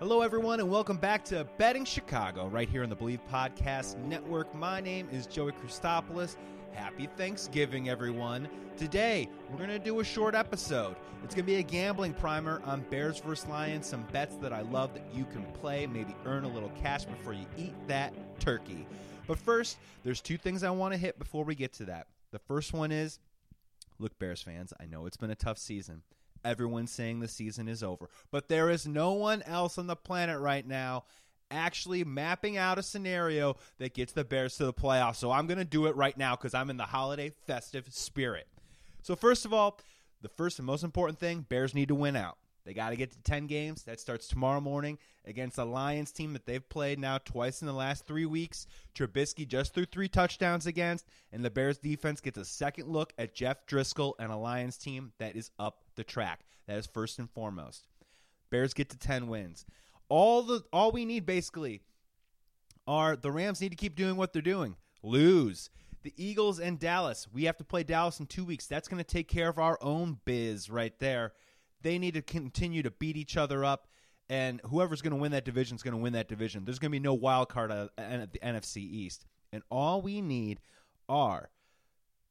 Hello, everyone, and welcome back to Betting Chicago, right here on the Bleav Podcast Network. My name is Joey Christopoulos. Happy Thanksgiving, everyone. Today, we're going to do a short episode. It's going to be a gambling primer on Bears vs. Lions, some bets that I love that you can play, maybe earn a little cash before you eat that turkey. But first, there's two things I want to hit before we get to that. The first one is look, Bears fans, I know it's been a tough season. Everyone's saying the season is over, but there is no one else on the planet right now actually mapping out a scenario that gets the Bears to the playoffs. So I'm going to do it right now because I'm in the holiday festive spirit. So, first of all, the first and most important thing Bears need to win out. They got to get to 10 games. That starts tomorrow morning against a Lions team that they've played now twice in the last three weeks. Trubisky just threw three touchdowns against, and the Bears defense gets a second look at Jeff Driskel and a Lions team that is up the track. That is first and foremost. Bears get to 10 wins. All the all we need basically are the Rams need to keep doing what they're doing. Lose. The Eagles and Dallas. We have to play Dallas in 2 weeks. That's going to take care of our own biz right there. They need to continue to beat each other up and whoever's going to win that division is going to win that division. There's going to be no wild card at the NFC East. And all we need are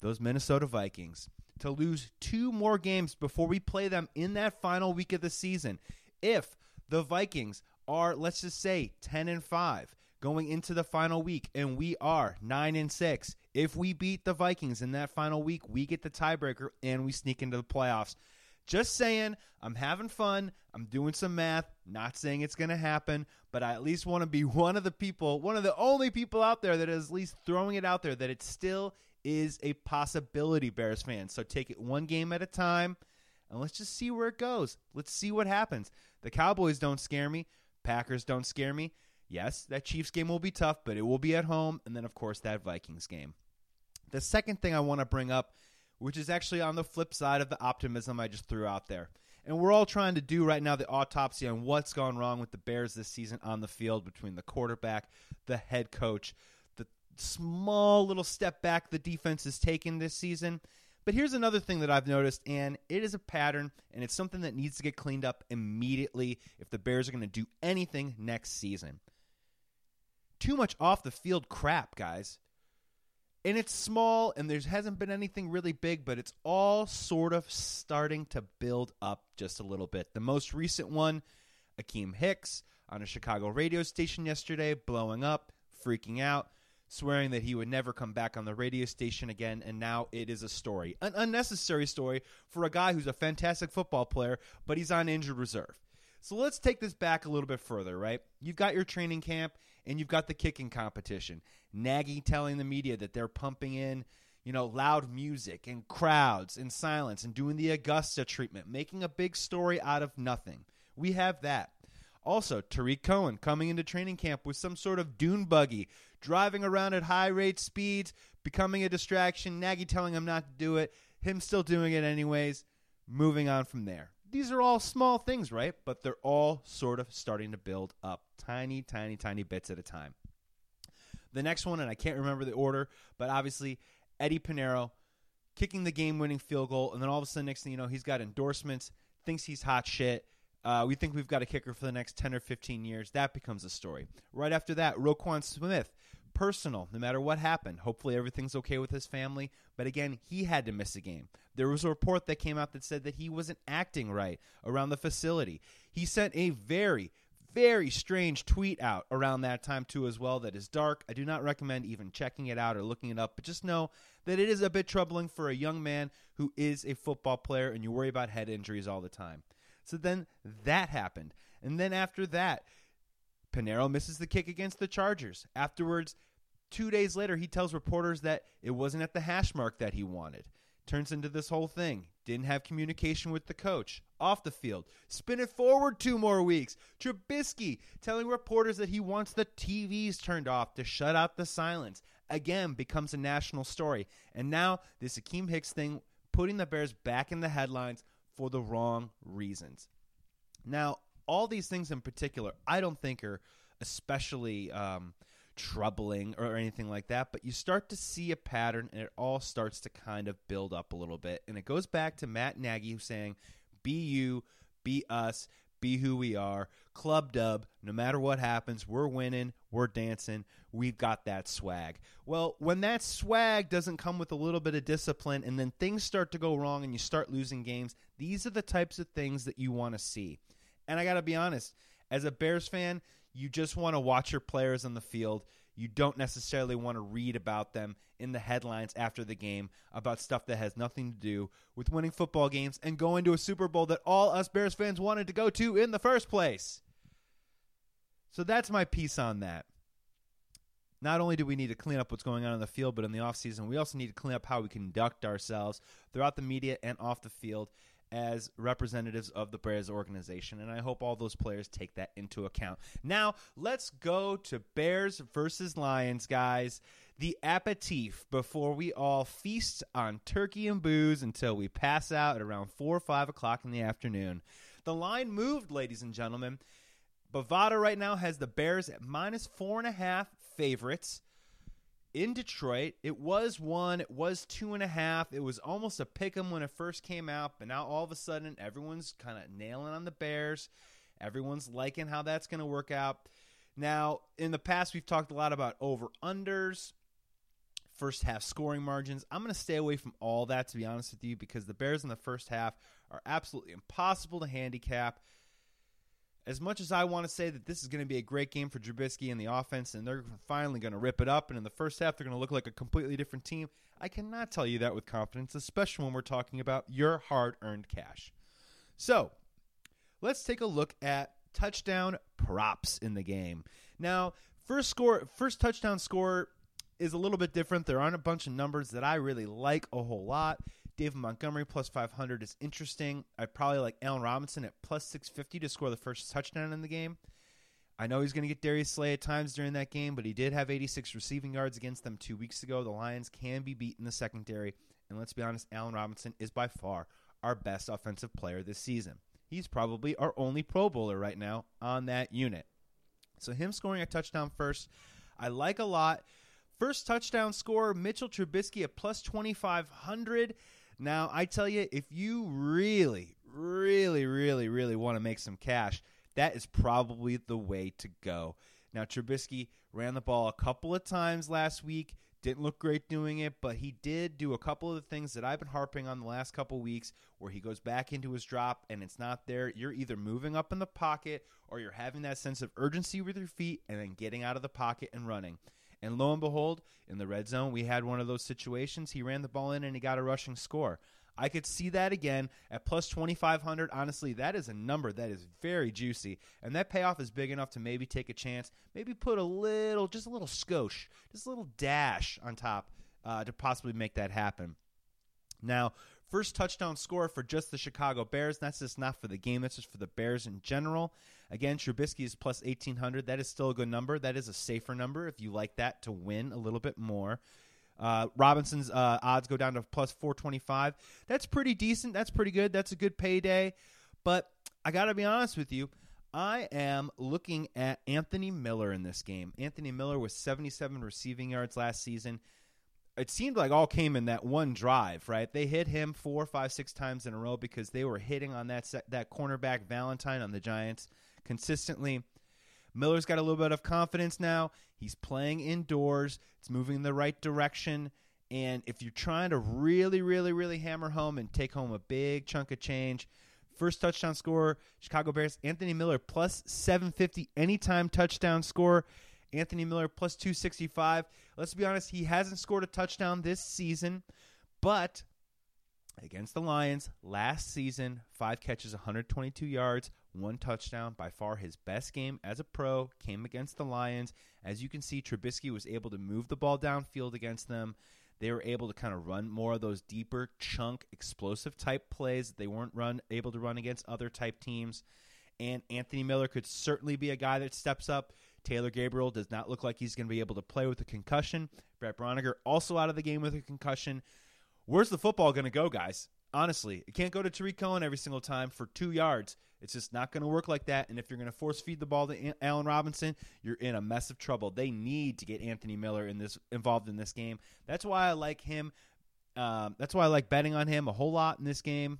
those Minnesota Vikings to lose two more games before we play them in that final week of the season. If the Vikings are, let's just say, 10 and 5 going into the final week, and we are 9 and 6, if we beat the Vikings in that final week, we get the tiebreaker and we sneak into the playoffs. Just saying, I'm having fun. I'm doing some math. Not saying it's going to happen, but I at least want to be one of the people, one of the only people out there that is at least throwing it out there that it still is a possibility, Bears fans. So take it one game at a time and let's just see where it goes. Let's see what happens. The Cowboys don't scare me. Packers don't scare me. Yes, that Chiefs game will be tough, but it will be at home. And then, of course, that Vikings game. The second thing I want to bring up, which is actually on the flip side of the optimism I just threw out there. And we're all trying to do right now the autopsy on what's gone wrong with the Bears this season on the field between the quarterback, the head coach, the small little step back the defense has taken this season. But here's another thing that I've noticed, and it is a pattern, and it's something that needs to get cleaned up immediately if the Bears are going to do anything next season. Too much off the field crap, guys. And it's small, and there hasn't been anything really big, but it's all sort of starting to build up just a little bit. The most recent one, Akiem Hicks on a Chicago radio station yesterday, blowing up, freaking out swearing that he would never come back on the radio station again, and now it is a story. An unnecessary story for a guy who's a fantastic football player, but he's on injured reserve. So let's take this back a little bit further, right? You've got your training camp and you've got the kicking competition. Nagy telling the media that they're pumping in, you know, loud music and crowds and silence and doing the Augusta treatment, making a big story out of nothing. We have that. Also, Tarik Cohen coming into training camp with some sort of dune buggy driving around at high rate speeds, becoming a distraction, Nagy telling him not to do it, him still doing it anyways, moving on from there. These are all small things, right? But they're all sort of starting to build up tiny, tiny, tiny bits at a time. The next one, and I can't remember the order, but obviously Eddie Piñeiro kicking the game winning field goal, and then all of a sudden, next thing you know, he's got endorsements, thinks he's hot shit. Uh, we think we've got a kicker for the next 10 or 15 years. That becomes a story. Right after that, Roquan Smith personal, no matter what happened. Hopefully, everything's okay with his family. But again, he had to miss a game. There was a report that came out that said that he wasn't acting right around the facility. He sent a very, very strange tweet out around that time, too, as well, that is dark. I do not recommend even checking it out or looking it up, but just know that it is a bit troubling for a young man who is a football player and you worry about head injuries all the time. So then that happened. And then after that, Piñeiro misses the kick against the Chargers. Afterwards, two days later, he tells reporters that it wasn't at the hash mark that he wanted. Turns into this whole thing. Didn't have communication with the coach. Off the field. Spin it forward two more weeks. Trubisky telling reporters that he wants the TVs turned off to shut out the silence. Again, becomes a national story. And now, this Akiem Hicks thing putting the Bears back in the headlines for the wrong reasons. Now, all these things in particular, I don't think are especially um, troubling or anything like that, but you start to see a pattern and it all starts to kind of build up a little bit. And it goes back to Matt Nagy saying, be you, be us, be who we are. Club dub, no matter what happens, we're winning, we're dancing, we've got that swag. Well, when that swag doesn't come with a little bit of discipline and then things start to go wrong and you start losing games, these are the types of things that you want to see. And I got to be honest, as a Bears fan, you just want to watch your players on the field. You don't necessarily want to read about them in the headlines after the game about stuff that has nothing to do with winning football games and going to a Super Bowl that all us Bears fans wanted to go to in the first place. So that's my piece on that. Not only do we need to clean up what's going on in the field, but in the offseason, we also need to clean up how we conduct ourselves throughout the media and off the field as representatives of the Bears organization, and I hope all those players take that into account. Now, let's go to Bears versus Lions, guys. The aperitif before we all feast on turkey and booze until we pass out at around 4 or 5 o'clock in the afternoon. The line moved, ladies and gentlemen. Bovada right now has the Bears at minus four and a half favorites in Detroit. It was one, it was two and a half. It was almost a pick 'em when it first came out, but now all of a sudden everyone's kind of nailing on the Bears. Everyone's liking how that's going to work out. Now, in the past, we've talked a lot about over unders, first half scoring margins. I'm going to stay away from all that, to be honest with you, because the Bears in the first half are absolutely impossible to handicap as much as I want to say that this is going to be a great game for Trubisky and the offense, and they're finally going to rip it up, and in the first half they're going to look like a completely different team, I cannot tell you that with confidence, especially when we're talking about your hard-earned cash. So, let's take a look at touchdown props in the game. Now, first score, first touchdown score is a little bit different. There aren't a bunch of numbers that I really like a whole lot. David Montgomery plus 500 is interesting. I probably like Allen Robinson at plus 650 to score the first touchdown in the game. I know he's going to get Darius Slay at times during that game, but he did have 86 receiving yards against them two weeks ago. The Lions can be beat in the secondary, and let's be honest, Allen Robinson is by far our best offensive player this season. He's probably our only Pro Bowler right now on that unit. So him scoring a touchdown first, I like a lot. First touchdown score, Mitchell Trubisky at plus 2,500. Now, I tell you, if you really, really, really, really want to make some cash, that is probably the way to go. Now, Trubisky ran the ball a couple of times last week. Didn't look great doing it, but he did do a couple of the things that I've been harping on the last couple weeks where he goes back into his drop and it's not there. You're either moving up in the pocket or you're having that sense of urgency with your feet and then getting out of the pocket and running. And lo and behold, in the red zone, we had one of those situations. He ran the ball in and he got a rushing score. I could see that again at plus 2,500. Honestly, that is a number that is very juicy. And that payoff is big enough to maybe take a chance, maybe put a little, just a little skosh, just a little dash on top uh, to possibly make that happen. Now, first touchdown score for just the Chicago Bears. That's just not for the game, that's just for the Bears in general. Again, Trubisky is plus 1,800. That is still a good number. That is a safer number if you like that to win a little bit more. Uh, Robinson's uh, odds go down to plus 425. That's pretty decent. That's pretty good. That's a good payday. But I got to be honest with you. I am looking at Anthony Miller in this game. Anthony Miller was 77 receiving yards last season. It seemed like all came in that one drive, right? They hit him four, five, six times in a row because they were hitting on that that cornerback Valentine on the Giants consistently. Miller's got a little bit of confidence now. He's playing indoors. It's moving in the right direction. And if you're trying to really, really, really hammer home and take home a big chunk of change, first touchdown score, Chicago Bears, Anthony Miller plus 750 anytime touchdown score. Anthony Miller plus 265. Let's be honest, he hasn't scored a touchdown this season, but against the Lions last season, five catches, 122 yards, one touchdown. By far his best game as a pro came against the Lions. As you can see, Trubisky was able to move the ball downfield against them. They were able to kind of run more of those deeper chunk explosive type plays that they weren't run able to run against other type teams. And Anthony Miller could certainly be a guy that steps up. Taylor Gabriel does not look like he's going to be able to play with a concussion. Brett Braunecker also out of the game with a concussion. Where's the football going to go, guys? Honestly, it can't go to Tarik Cohen every single time for two yards. It's just not going to work like that. And if you're going to force feed the ball to Allen Robinson, you're in a mess of trouble. They need to get Anthony Miller in this involved in this game. That's why I like him. Um, that's why I like betting on him a whole lot in this game.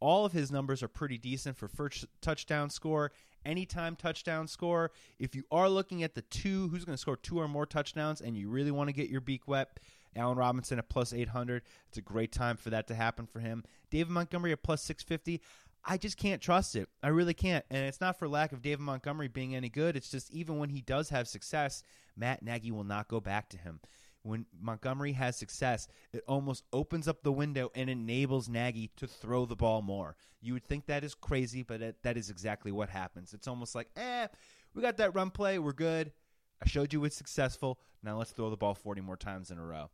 all of his numbers are pretty decent for first touchdown score, anytime touchdown score. If you are looking at the two, who's going to score two or more touchdowns, and you really want to get your beak wet, Allen Robinson at plus 800. It's a great time for that to happen for him. David Montgomery at plus 650. I just can't trust it. I really can't. And it's not for lack of David Montgomery being any good. It's just even when he does have success, Matt Nagy will not go back to him. When Montgomery has success, it almost opens up the window and enables Nagy to throw the ball more. You would think that is crazy, but it, that is exactly what happens. It's almost like, eh, we got that run play. We're good. I showed you it's successful. Now let's throw the ball 40 more times in a row.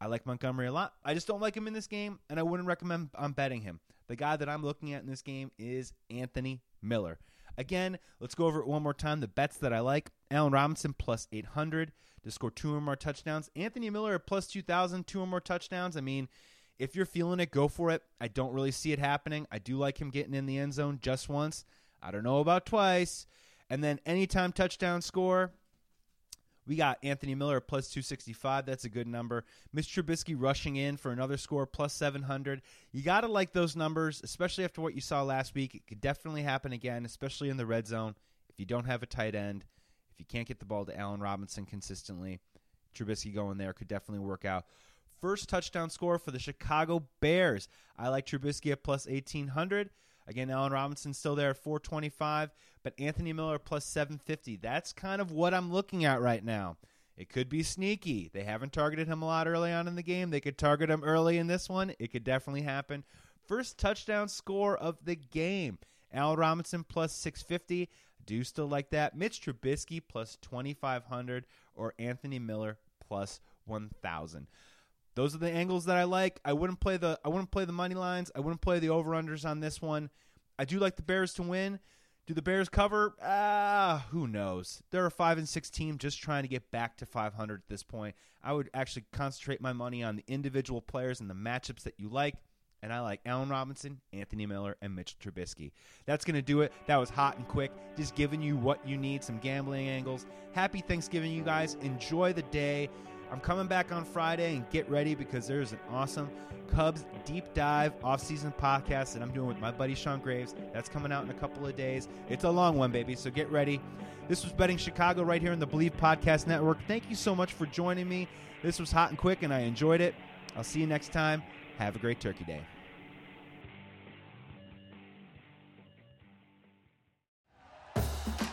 I like Montgomery a lot. I just don't like him in this game, and I wouldn't recommend I'm betting him. The guy that I'm looking at in this game is Anthony Miller. Again, let's go over it one more time. The bets that I like Allen Robinson plus 800 to score two or more touchdowns. Anthony Miller plus 2,000, two or more touchdowns. I mean, if you're feeling it, go for it. I don't really see it happening. I do like him getting in the end zone just once. I don't know about twice. And then anytime touchdown score, we got Anthony Miller plus 265. That's a good number. Mitch Trubisky rushing in for another score plus 700. You got to like those numbers, especially after what you saw last week. It could definitely happen again, especially in the red zone. If you don't have a tight end, if you can't get the ball to Allen Robinson consistently, Trubisky going there could definitely work out. First touchdown score for the Chicago Bears. I like Trubisky at plus 1800. Again, Allen Robinson still there at 425, but Anthony Miller plus 750. That's kind of what I'm looking at right now. It could be sneaky. They haven't targeted him a lot early on in the game. They could target him early in this one. It could definitely happen. First touchdown score of the game. Allen Robinson plus 650. Do still like that. Mitch Trubisky plus 2,500 or Anthony Miller plus 1,000. Those are the angles that I like. I wouldn't play the I wouldn't play the money lines. I wouldn't play the over unders on this one. I do like the Bears to win. Do the Bears cover? Ah, who knows? They're a five and six team just trying to get back to 500 at this point. I would actually concentrate my money on the individual players and the matchups that you like. And I like Allen Robinson, Anthony Miller, and Mitch Trubisky. That's going to do it. That was hot and quick. Just giving you what you need, some gambling angles. Happy Thanksgiving, you guys. Enjoy the day. I'm coming back on Friday and get ready because there's an awesome Cubs deep dive off-season podcast that I'm doing with my buddy Sean Graves. That's coming out in a couple of days. It's a long one, baby, so get ready. This was Betting Chicago right here in the Bleav Podcast Network. Thank you so much for joining me. This was hot and quick, and I enjoyed it. I'll see you next time. Have a great Turkey Day.